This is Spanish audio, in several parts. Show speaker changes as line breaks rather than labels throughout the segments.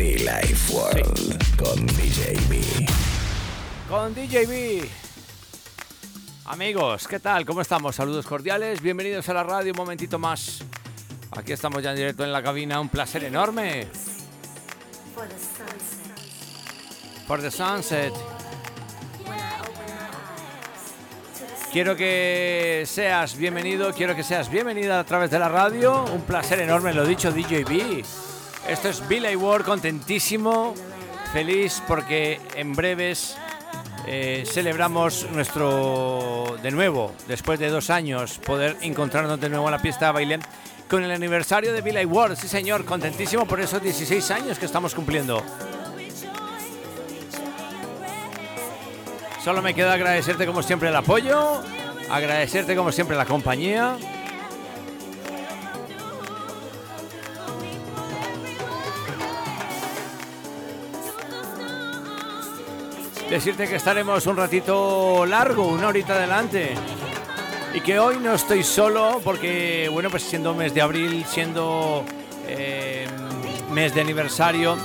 Be Live World con DJB.
Con DJB. Amigos, ¿qué tal? ¿Cómo estamos? Saludos cordiales, bienvenidos a la radio un momentito más. Aquí estamos ya en directo en la cabina, un placer enorme.
for the sunset.
For the sunset. Quiero que seas bienvenido, quiero que seas bienvenida a través de la radio. Un placer enorme, lo dicho, DJB. Esto es Billy Ward, contentísimo, feliz porque en breves eh, celebramos nuestro, de nuevo, después de dos años, poder encontrarnos de nuevo en la pista de baile con el aniversario de Billy Ward. Sí, señor, contentísimo por esos 16 años que estamos cumpliendo. Solo me queda agradecerte como siempre el apoyo, agradecerte como siempre la compañía. Decirte que estaremos un ratito largo, una horita adelante. Y que hoy no estoy solo porque, bueno, pues siendo mes de abril, siendo eh, mes de aniversario,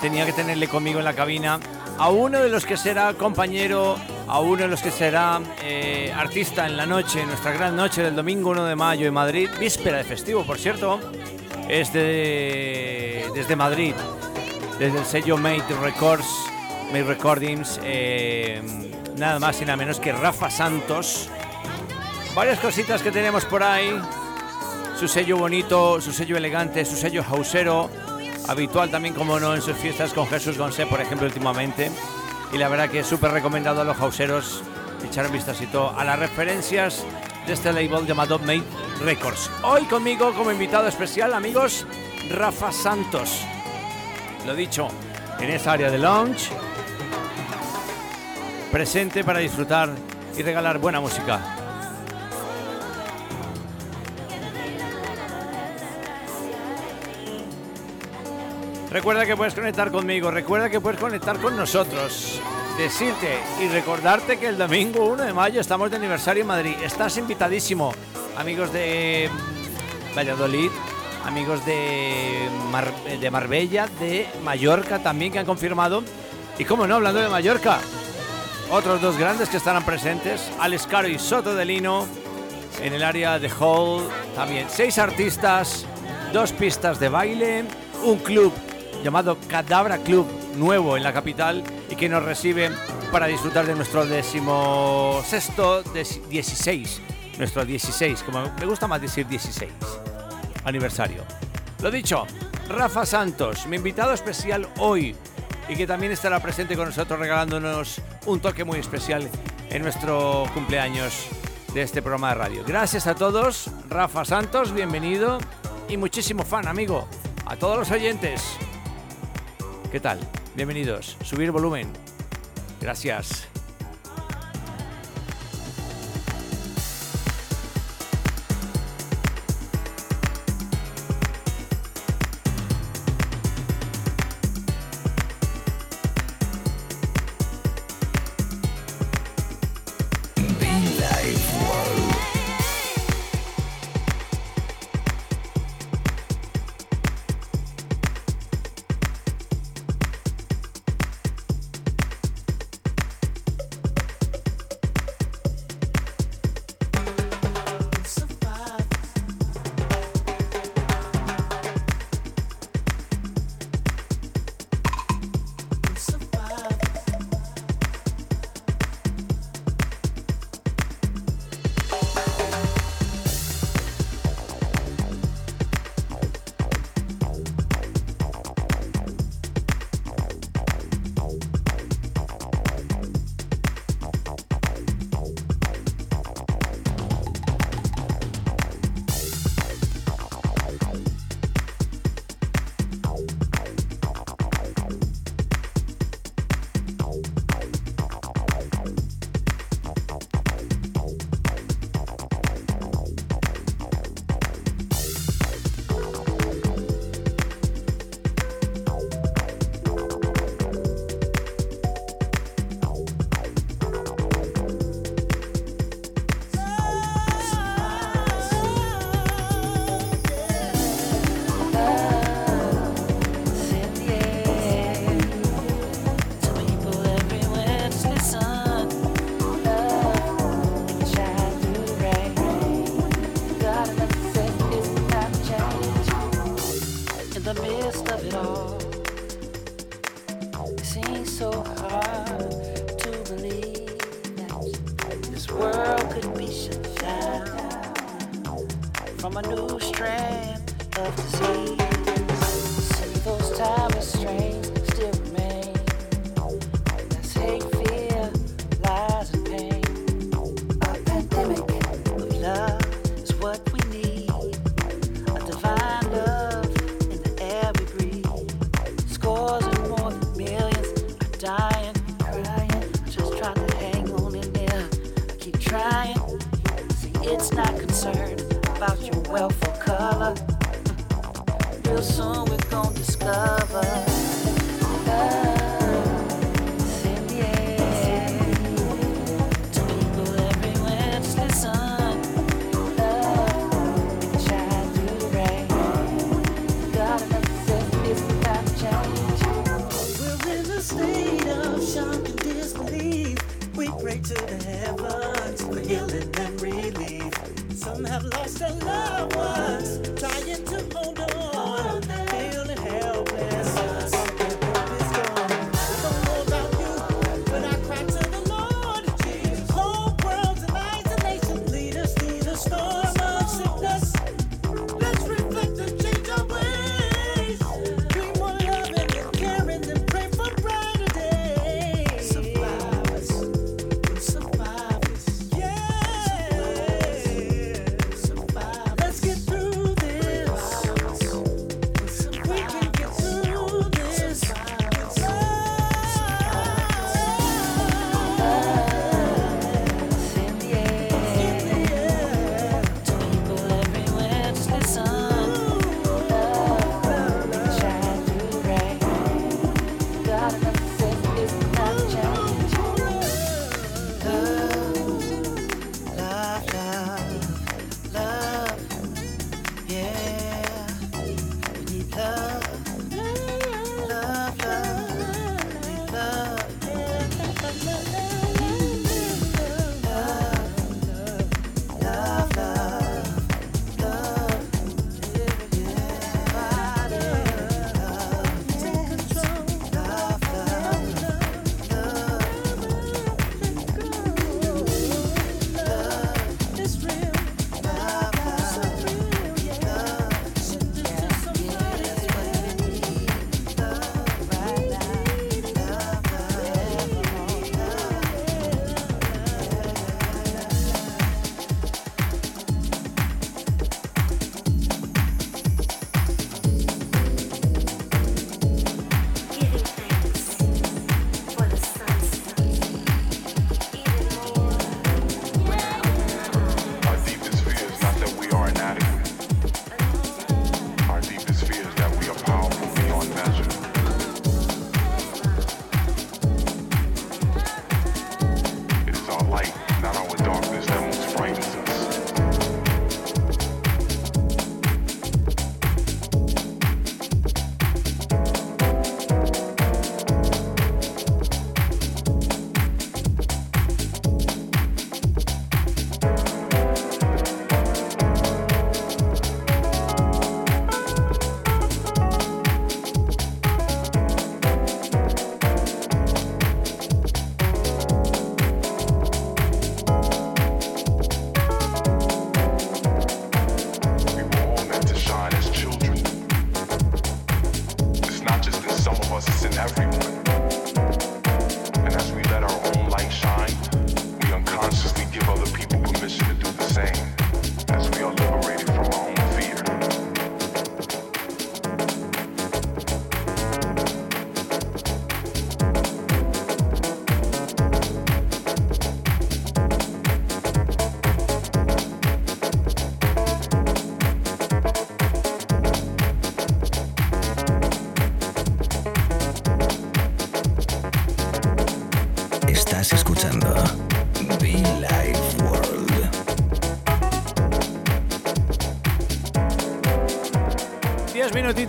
tenía que tenerle conmigo en la cabina a uno de los que será compañero, a uno de los que será eh, artista en la noche, en nuestra gran noche del domingo 1 de mayo en Madrid, víspera de festivo, por cierto, es de- desde Madrid, desde el sello Made Records, Made Recordings, eh, nada más y nada menos que Rafa Santos. Varias cositas que tenemos por ahí. Su sello bonito, su sello elegante, su sello hausero, habitual también, como no, en sus fiestas con Jesús Gonzé, por ejemplo, últimamente. Y la verdad que es súper recomendado a los hauseros echar un vistacito a las referencias de este label llamado Made Records. Hoy conmigo como invitado especial, amigos, Rafa Santos. Lo dicho, en esa área de lounge, presente para disfrutar y regalar buena música. Recuerda que puedes conectar conmigo, recuerda que puedes conectar con nosotros. Decirte y recordarte que el domingo 1 de mayo estamos de aniversario en Madrid. Estás invitadísimo, amigos de Valladolid, amigos de, Mar- de Marbella, de Mallorca también que han confirmado. Y como no, hablando de Mallorca, otros dos grandes que estarán presentes, Alex y Soto de Lino, en el área de Hall, también. Seis artistas, dos pistas de baile, un club llamado Cadabra Club nuevo en la capital y que nos recibe para disfrutar de nuestro décimo sexto, des- 16, nuestro 16, como me gusta más decir 16, aniversario. Lo dicho, Rafa Santos, mi invitado especial hoy y que también estará presente con nosotros regalándonos un toque muy especial en nuestro cumpleaños de este programa de radio. Gracias a todos, Rafa Santos, bienvenido y muchísimo fan, amigo. A todos los oyentes, ¿qué tal? Bienvenidos. Subir volumen. Gracias.
from a new strand of disease. Save those times.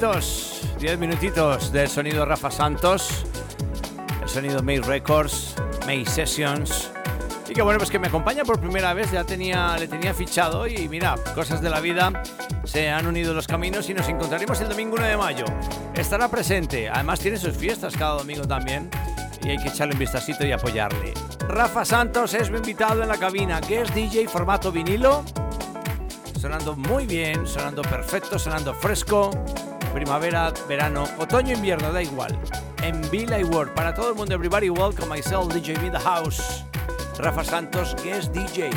Minutitos, 10 minutitos del sonido Rafa Santos, el sonido May Records, May Sessions. Y que bueno, pues que me acompaña por primera vez, ya tenía, le tenía fichado y mira, cosas de la vida, se han unido los caminos y nos encontraremos el domingo 1 de mayo. Estará presente, además tiene sus fiestas cada domingo también y hay que echarle un vistacito y apoyarle. Rafa Santos es mi invitado en la cabina, que es DJ formato vinilo sonando muy bien, sonando perfecto, sonando fresco. Primavera, verano, otoño, invierno, da igual. En Villa World, para todo el mundo, everybody welcome myself, DJ in the house. Rafa Santos, guest DJ.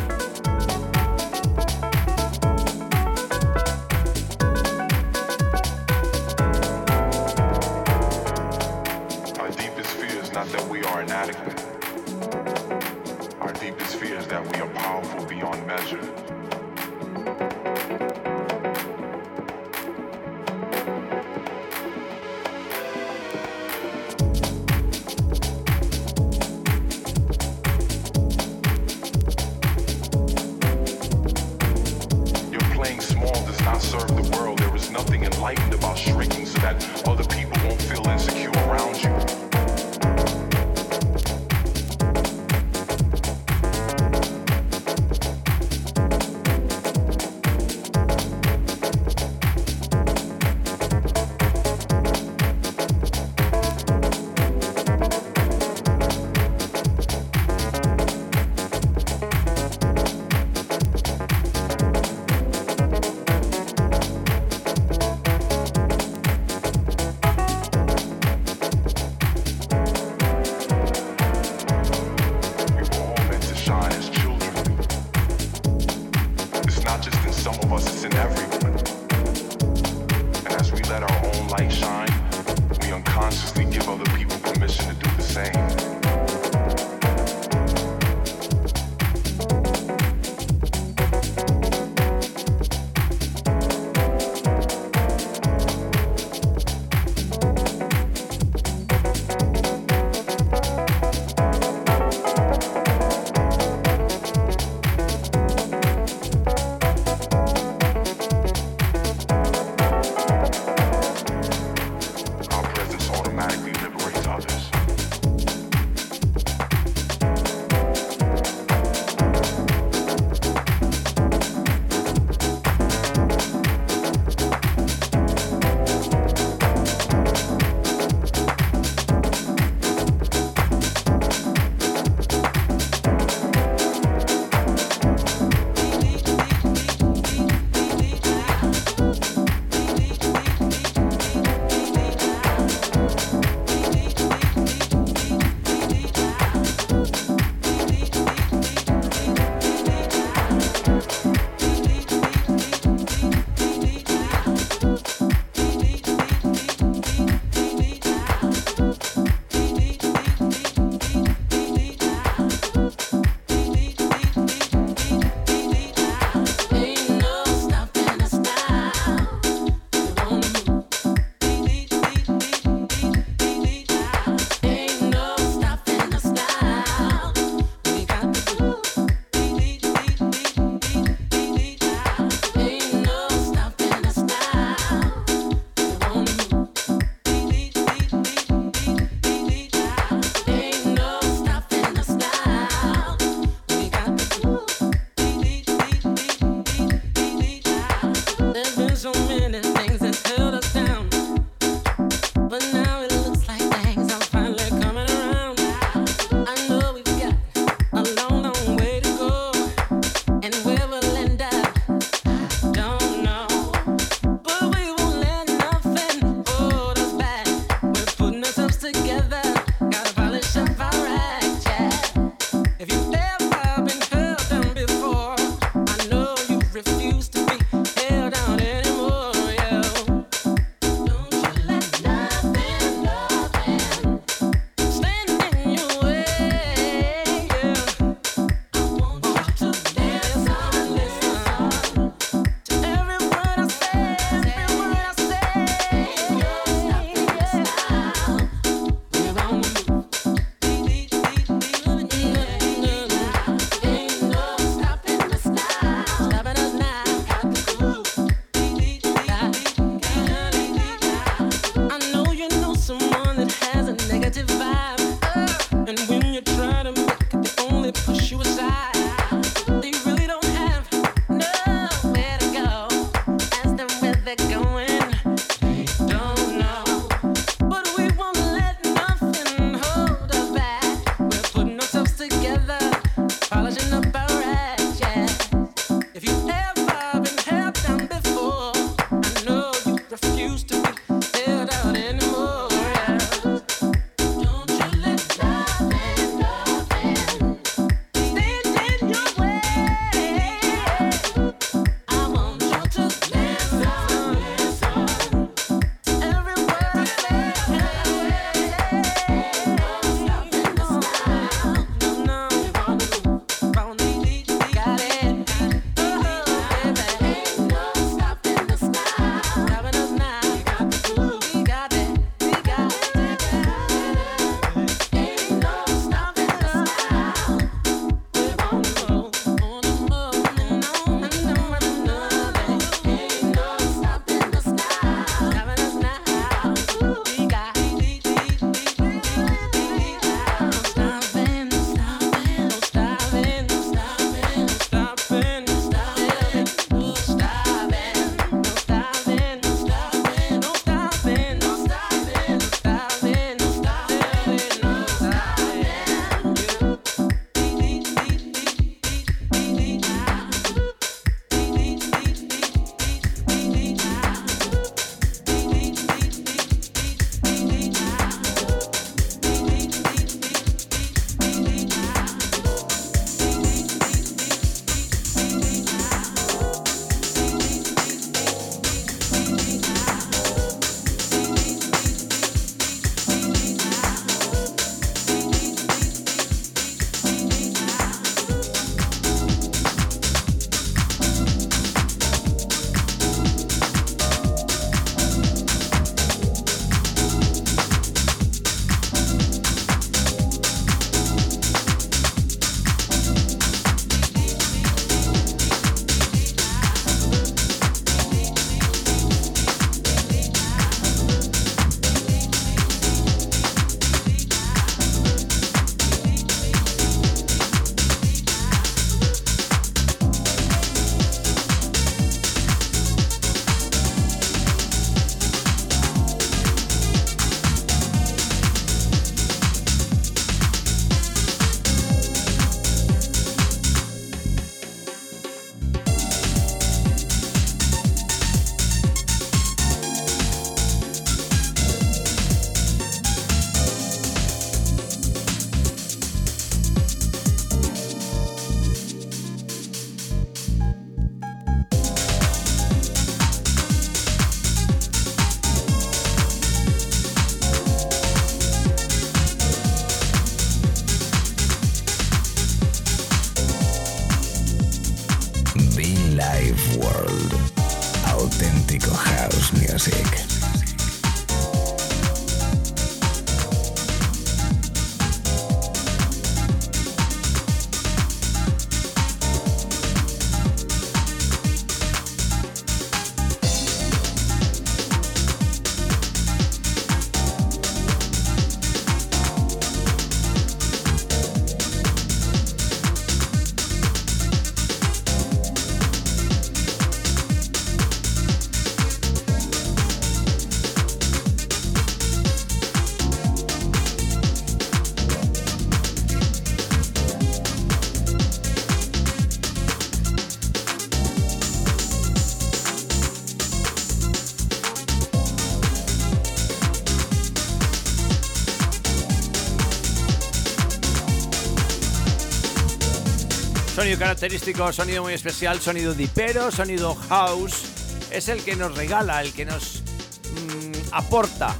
Sonido característico, sonido muy especial, sonido dipero, sonido house. Es el que nos regala, el que nos mm, aporta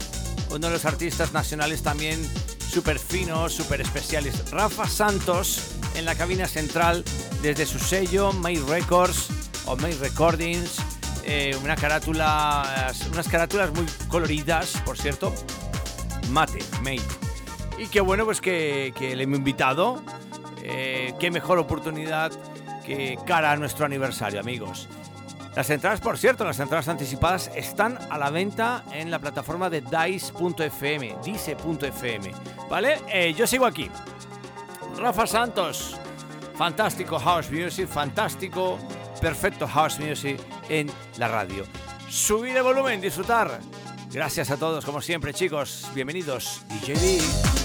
uno de los artistas nacionales también súper finos, súper especiales. Rafa Santos en la cabina central desde su sello May Records o May Recordings. eh, una carátula, unas carátulas muy coloridas, por cierto. Mate, May. Y qué bueno pues que, que le hemos invitado. Eh, qué mejor oportunidad que cara a nuestro aniversario, amigos. Las entradas, por cierto, las entradas anticipadas están a la venta en la plataforma de dice.fm, dice.fm, ¿vale? Eh, yo sigo aquí. Rafa Santos, fantástico house music, fantástico, perfecto house music en la radio. Subir el volumen, disfrutar. Gracias a todos, como siempre, chicos. Bienvenidos, DJD.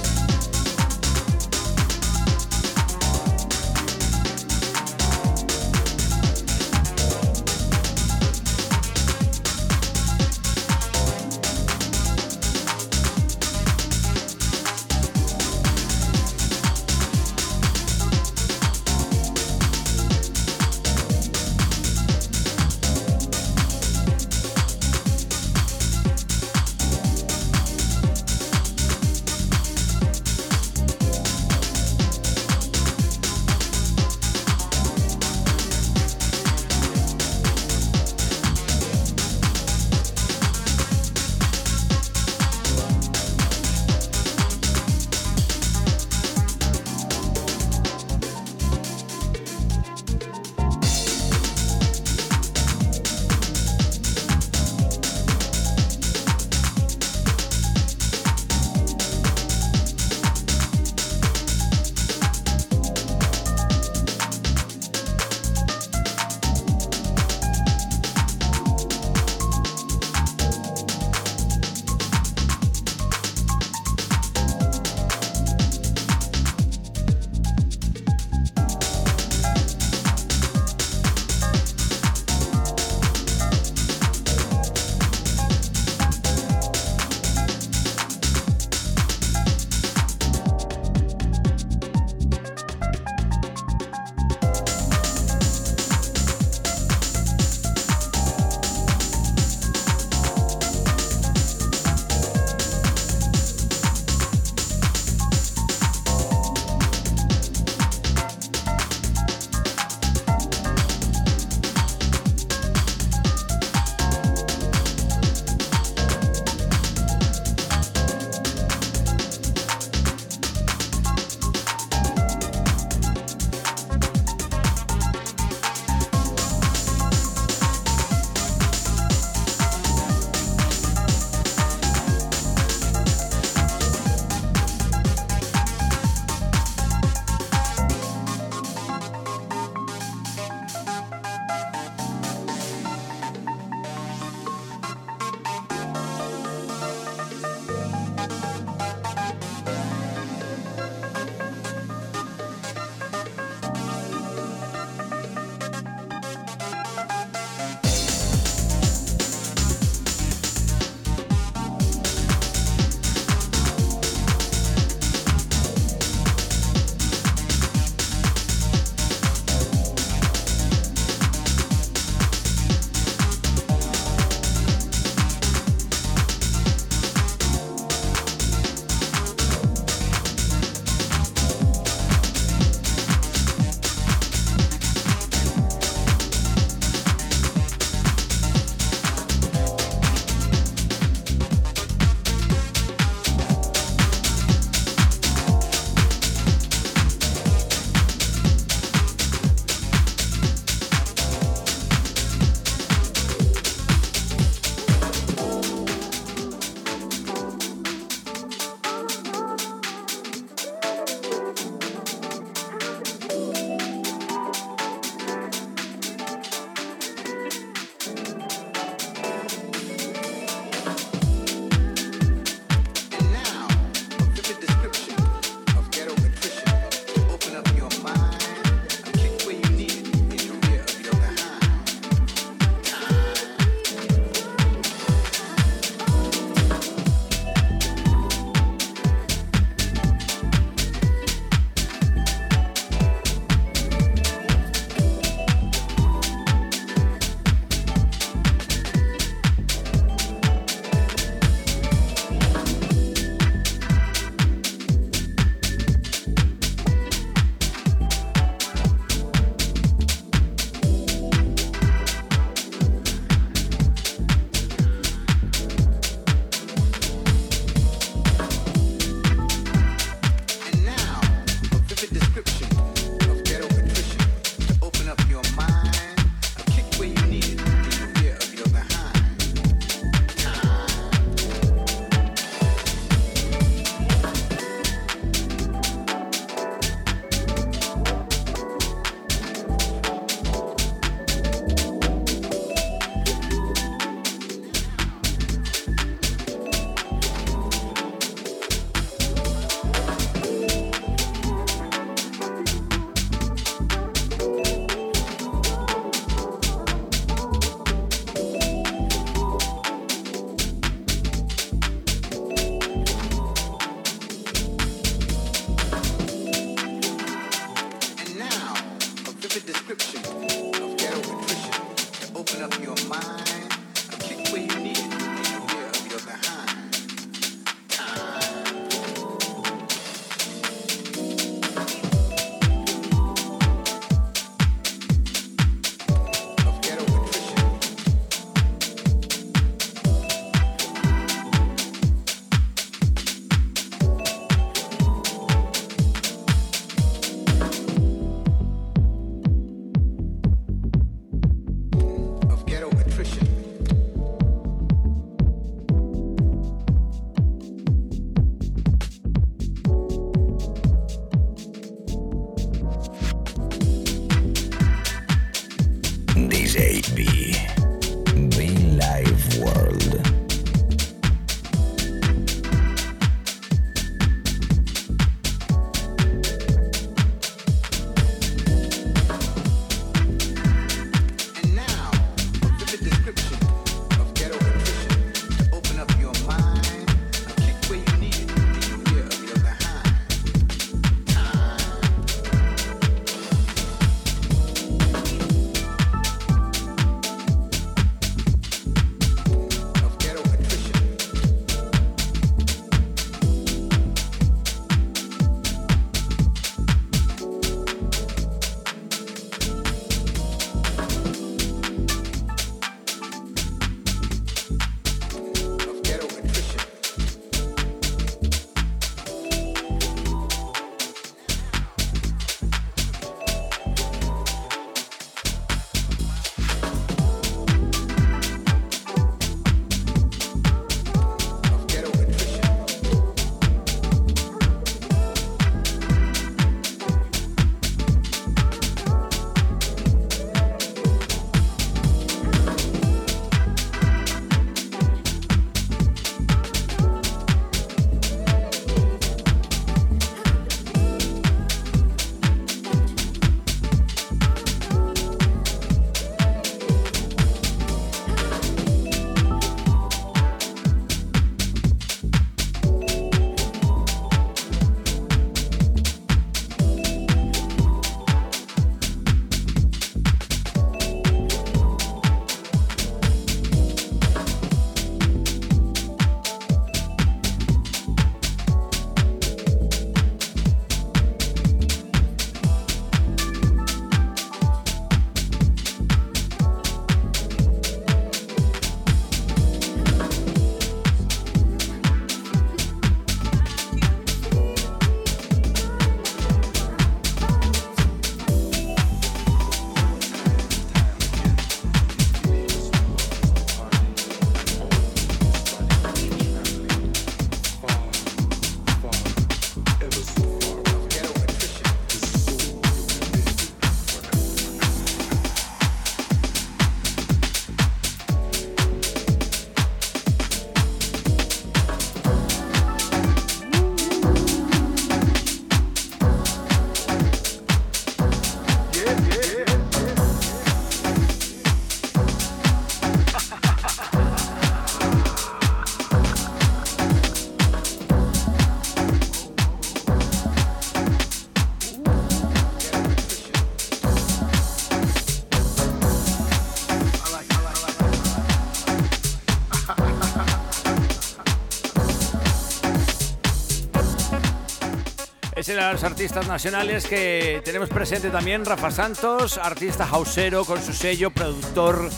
Los artistas nacionales que tenemos presente también Rafa Santos, artista hausero con su sello, productor,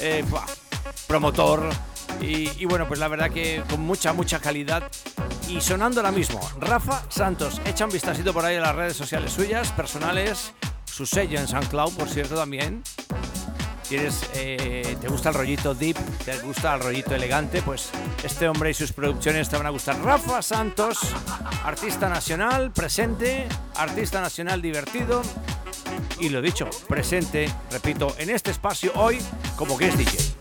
eh, promotor. Y, y bueno, pues la verdad que con mucha, mucha calidad y sonando ahora mismo. Rafa Santos, echa un vistacito por ahí a las redes sociales suyas, personales, su sello en SoundCloud, por cierto, también. ¿Tienes, eh, ¿Te gusta el rollito deep? ¿Te gusta el rollito elegante? Pues este hombre y sus producciones te van a gustar. Rafa Santos, artista nacional, presente, artista nacional divertido. Y lo dicho, presente, repito, en este espacio hoy como guest DJ.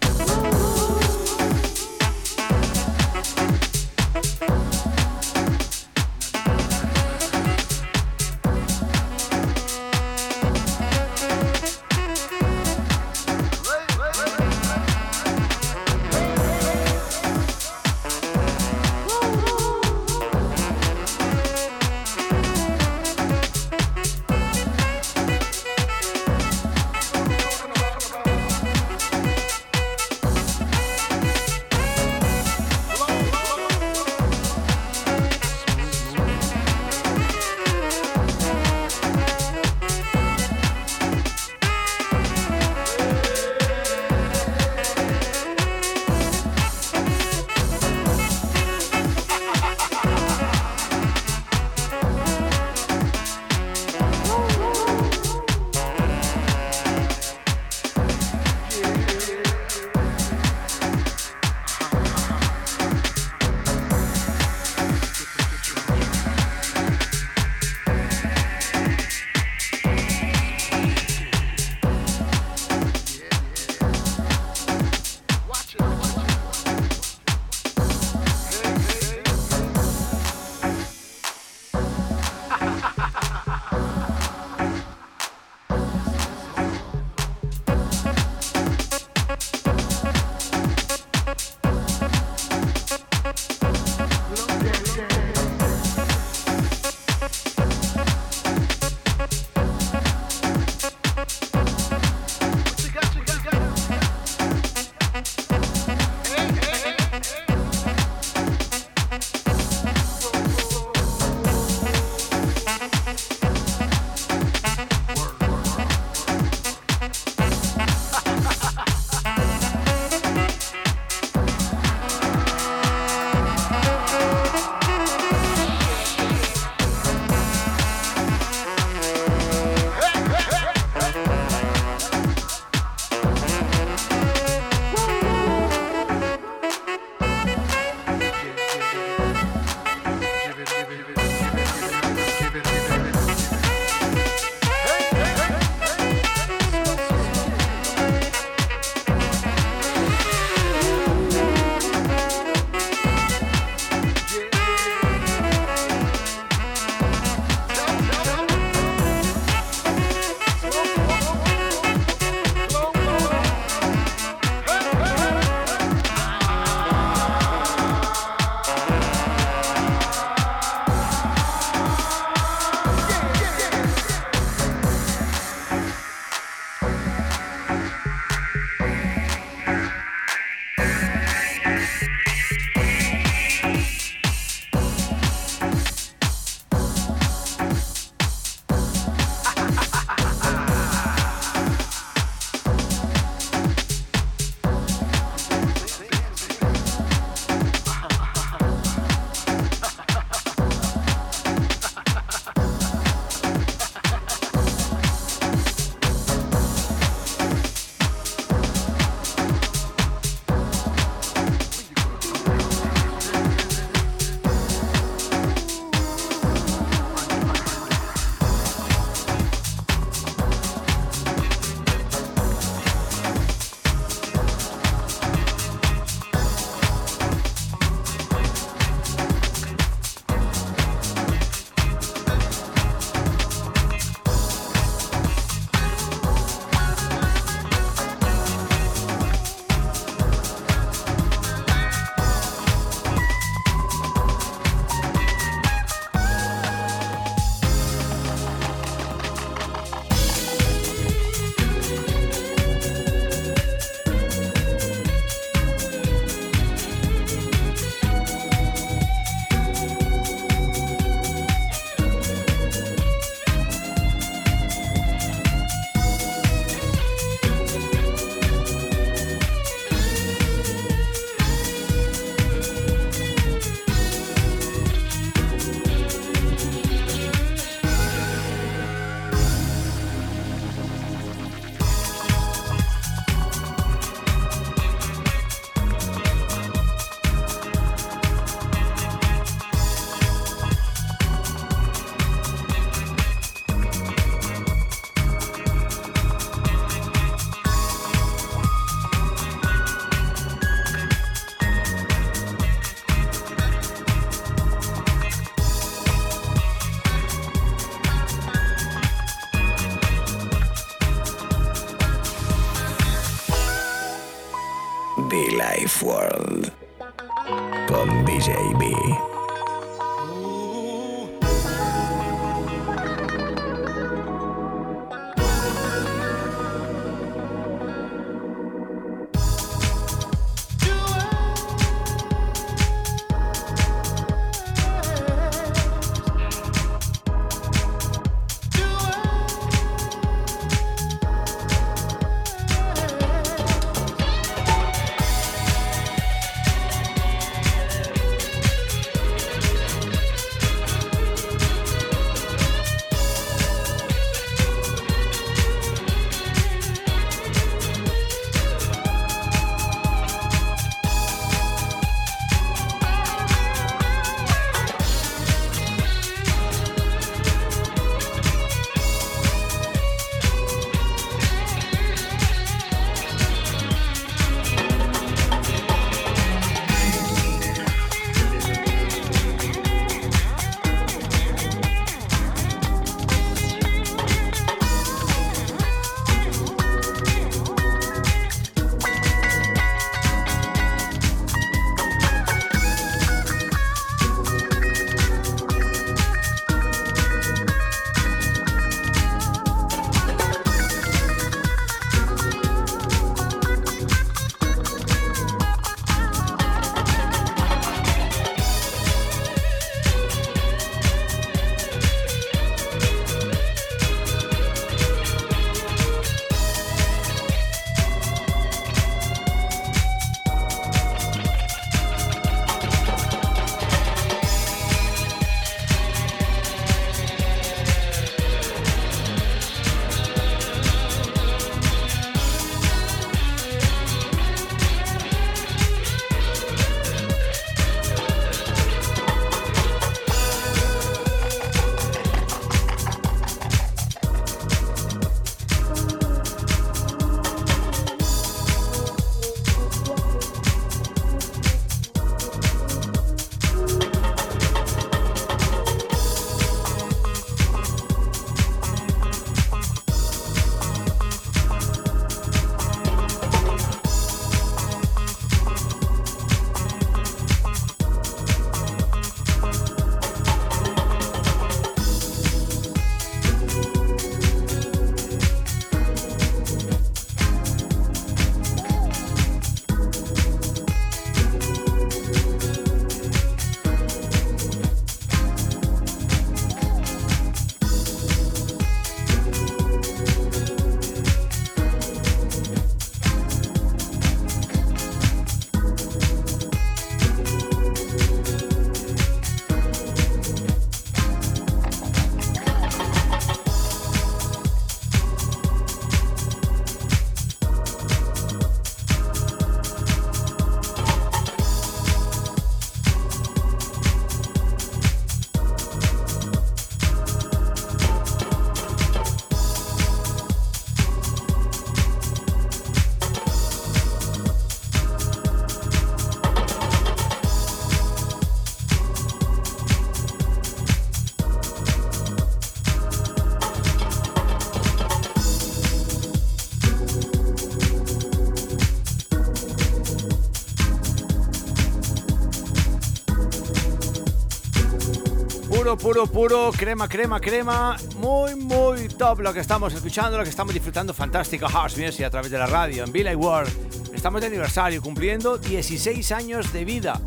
Puro, puro, crema, crema, crema. Muy, muy top lo que estamos escuchando, lo que estamos disfrutando. Fantástico House Music a través de la radio en Billy World. Estamos de aniversario, cumpliendo 16 años de vida.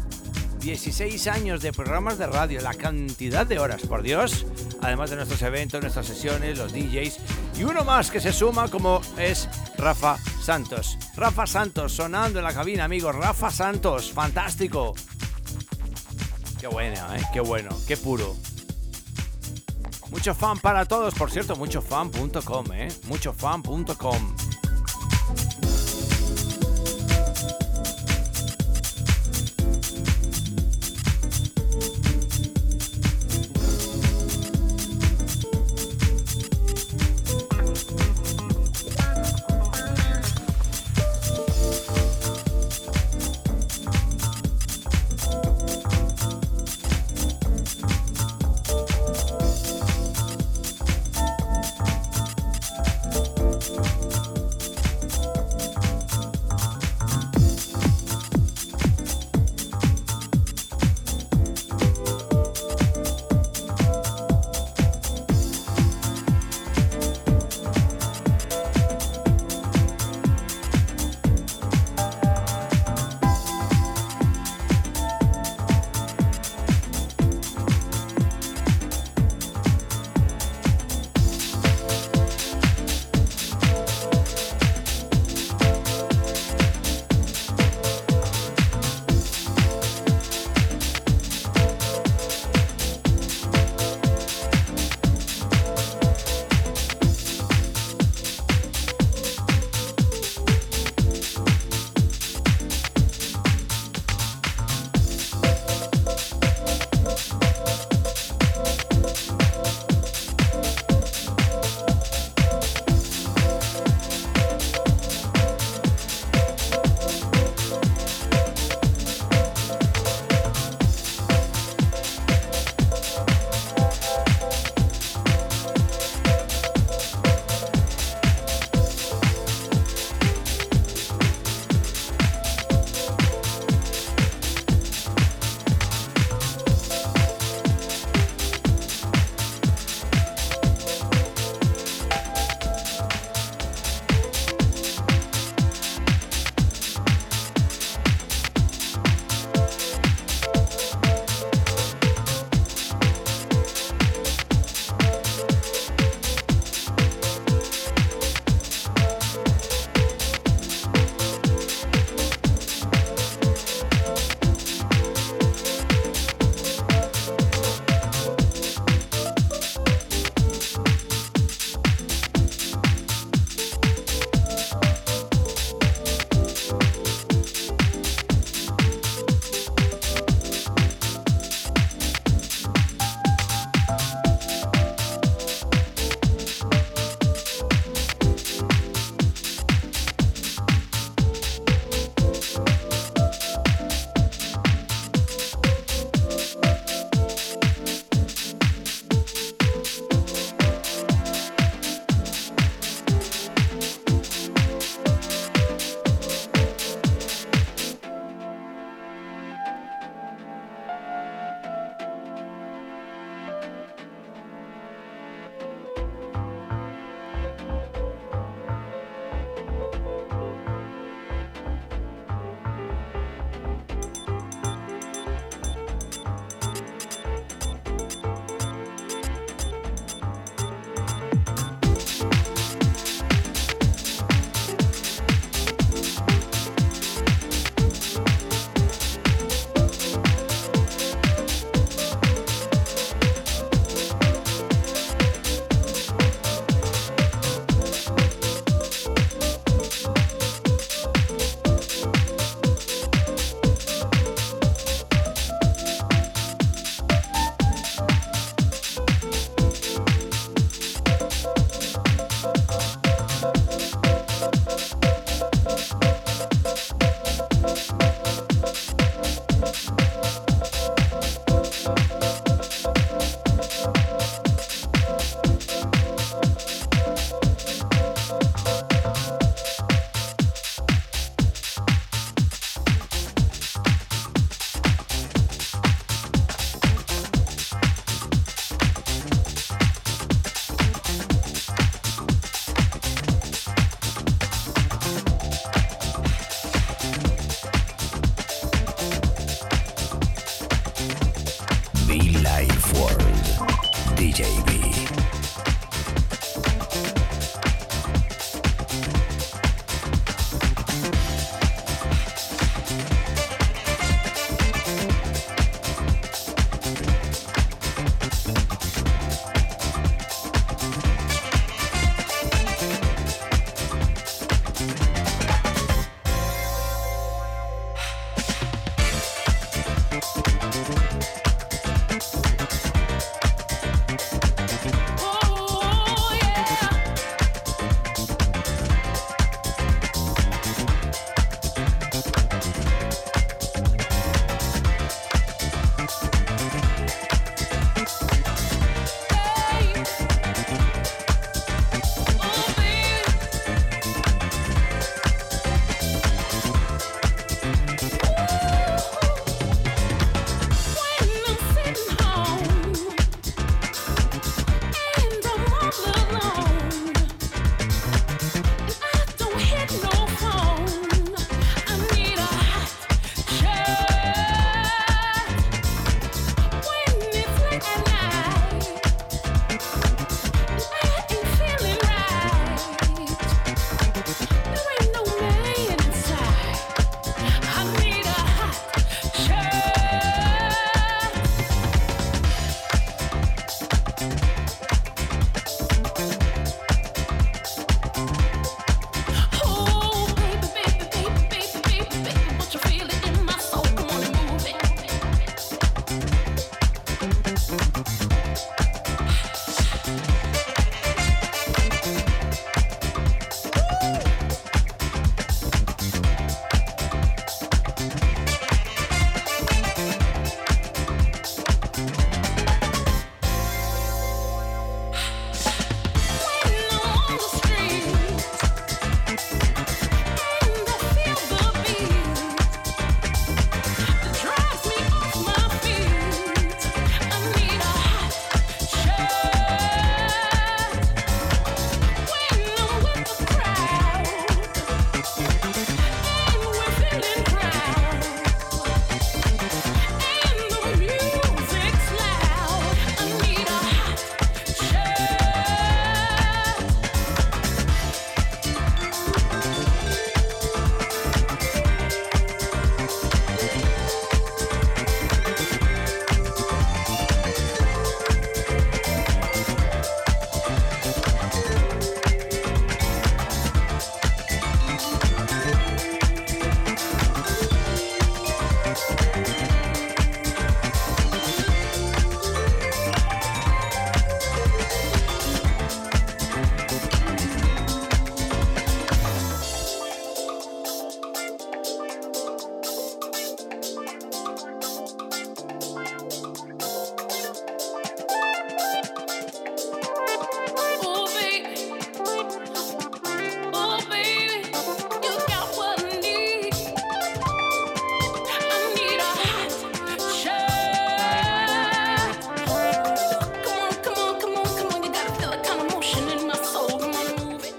16 años de programas de radio, la cantidad de horas, por Dios. Además de nuestros eventos, nuestras sesiones, los DJs. Y uno más que se suma como es Rafa Santos. Rafa Santos sonando en la cabina, amigos. Rafa Santos, fantástico. Qué bueno, ¿eh? Qué bueno, qué puro. Mucho fan para todos, por cierto, muchofan.com, ¿eh? Muchofan.com.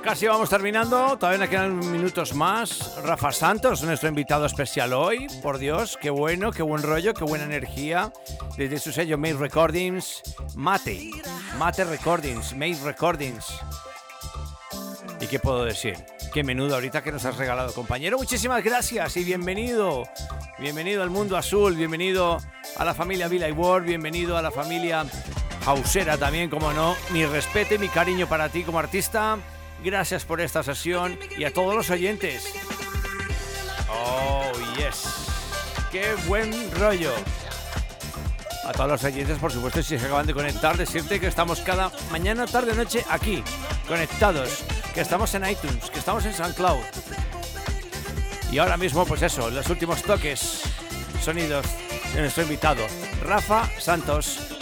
Casi vamos terminando, todavía nos quedan minutos más. Rafa Santos, nuestro invitado especial hoy. Por Dios, qué bueno, qué buen rollo, qué buena energía. Desde su sello Made Recordings, Mate, Mate Recordings, Made Recordings. ¿Y qué puedo decir? Qué menudo ahorita que nos has regalado, compañero. Muchísimas gracias y bienvenido. Bienvenido al mundo azul, bienvenido a la familia Villa Ward, bienvenido a la familia Hausera también, como no. Mi respeto y mi cariño para ti como artista. Gracias por esta sesión y a todos los oyentes. Oh, yes. Qué buen rollo. A todos los oyentes, por supuesto, si se acaban de conectar, decirte que estamos cada mañana, tarde, noche aquí, conectados, que estamos en iTunes, que estamos en SoundCloud. Y ahora mismo, pues eso, los últimos toques, sonidos de nuestro invitado, Rafa Santos.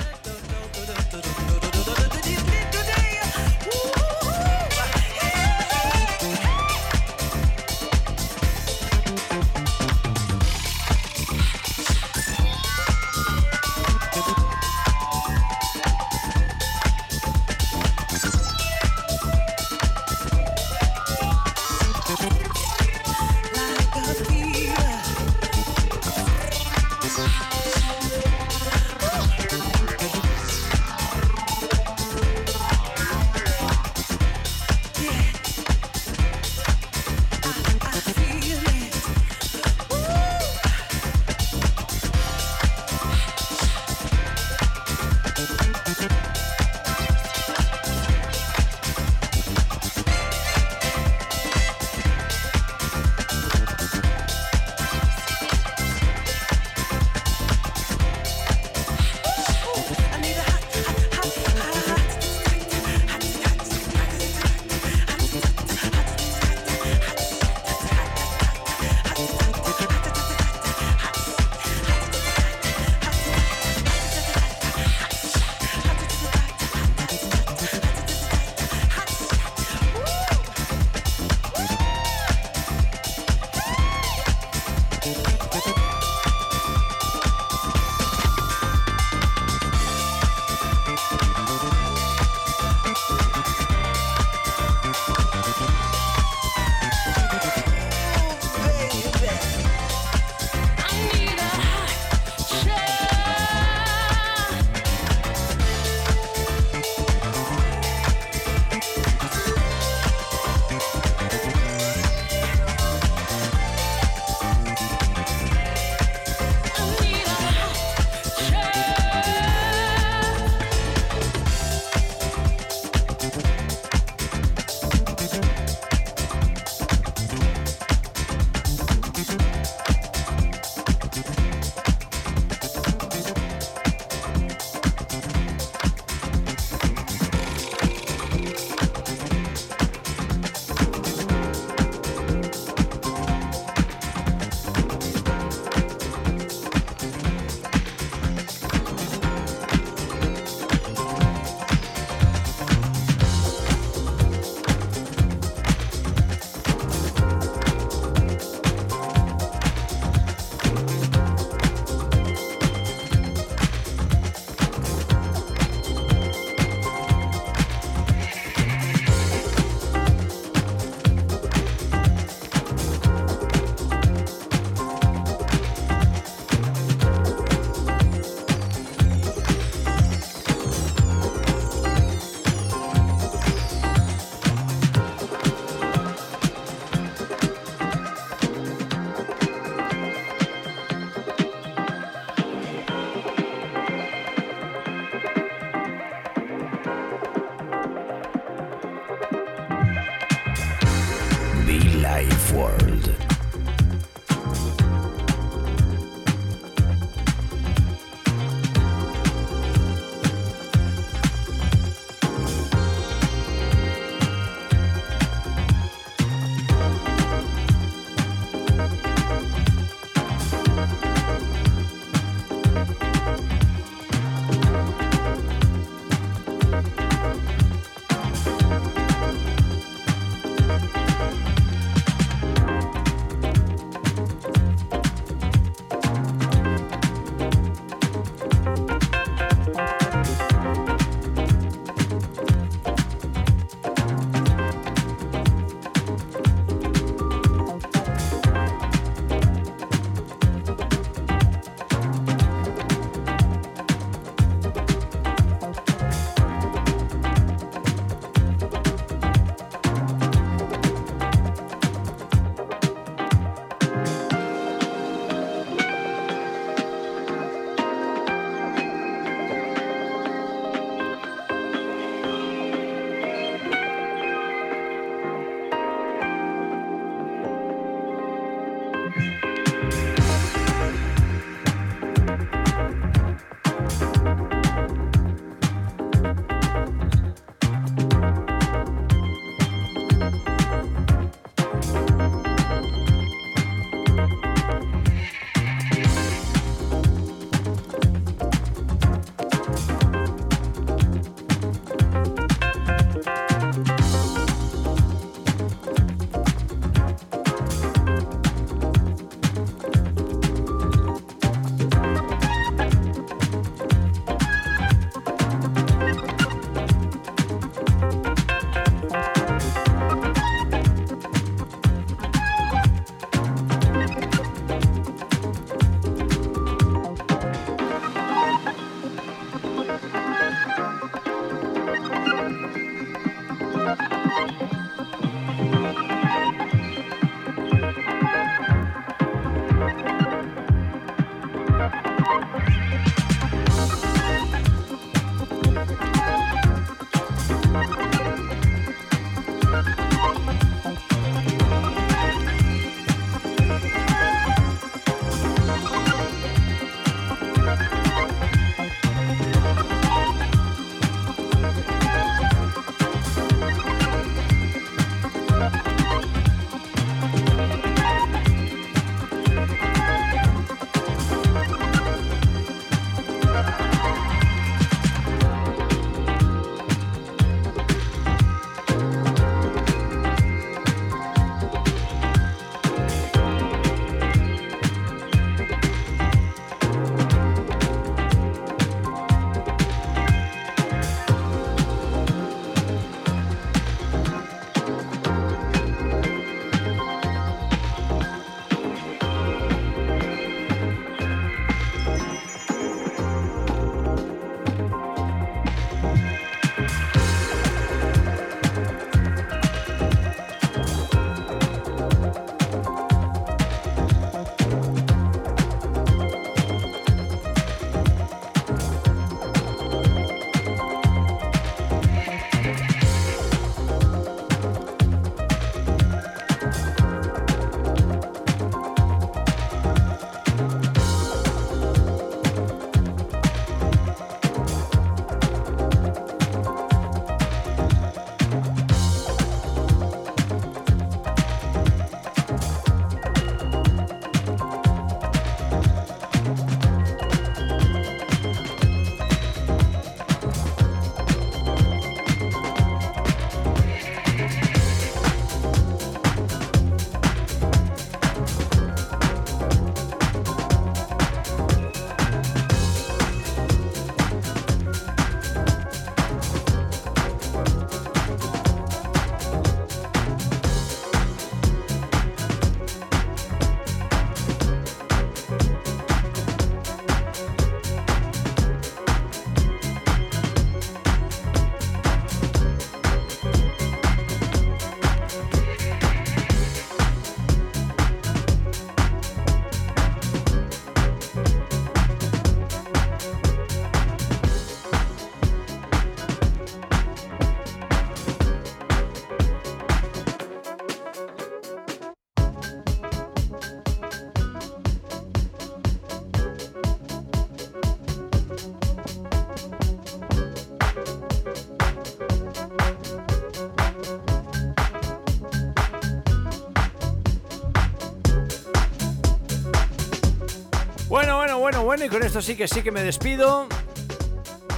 Bueno, bueno, y con esto sí que sí que me despido.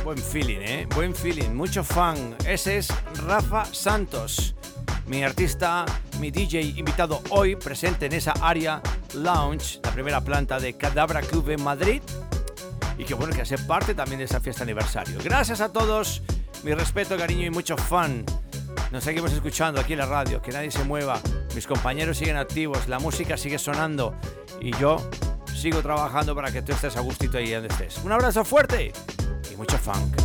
Buen feeling, ¿eh? Buen feeling, mucho fan. Ese es Rafa Santos, mi artista, mi DJ invitado hoy, presente en esa área lounge, la primera planta de Cadabra Club en Madrid. Y que bueno que hace parte también de esa fiesta aniversario. Gracias a todos, mi respeto, cariño y mucho fan. Nos seguimos escuchando aquí en la radio, que nadie se mueva. Mis compañeros siguen activos, la música sigue sonando y yo sigo trabajando para que tú estés a gustito ahí donde estés. Un abrazo fuerte y mucho funk.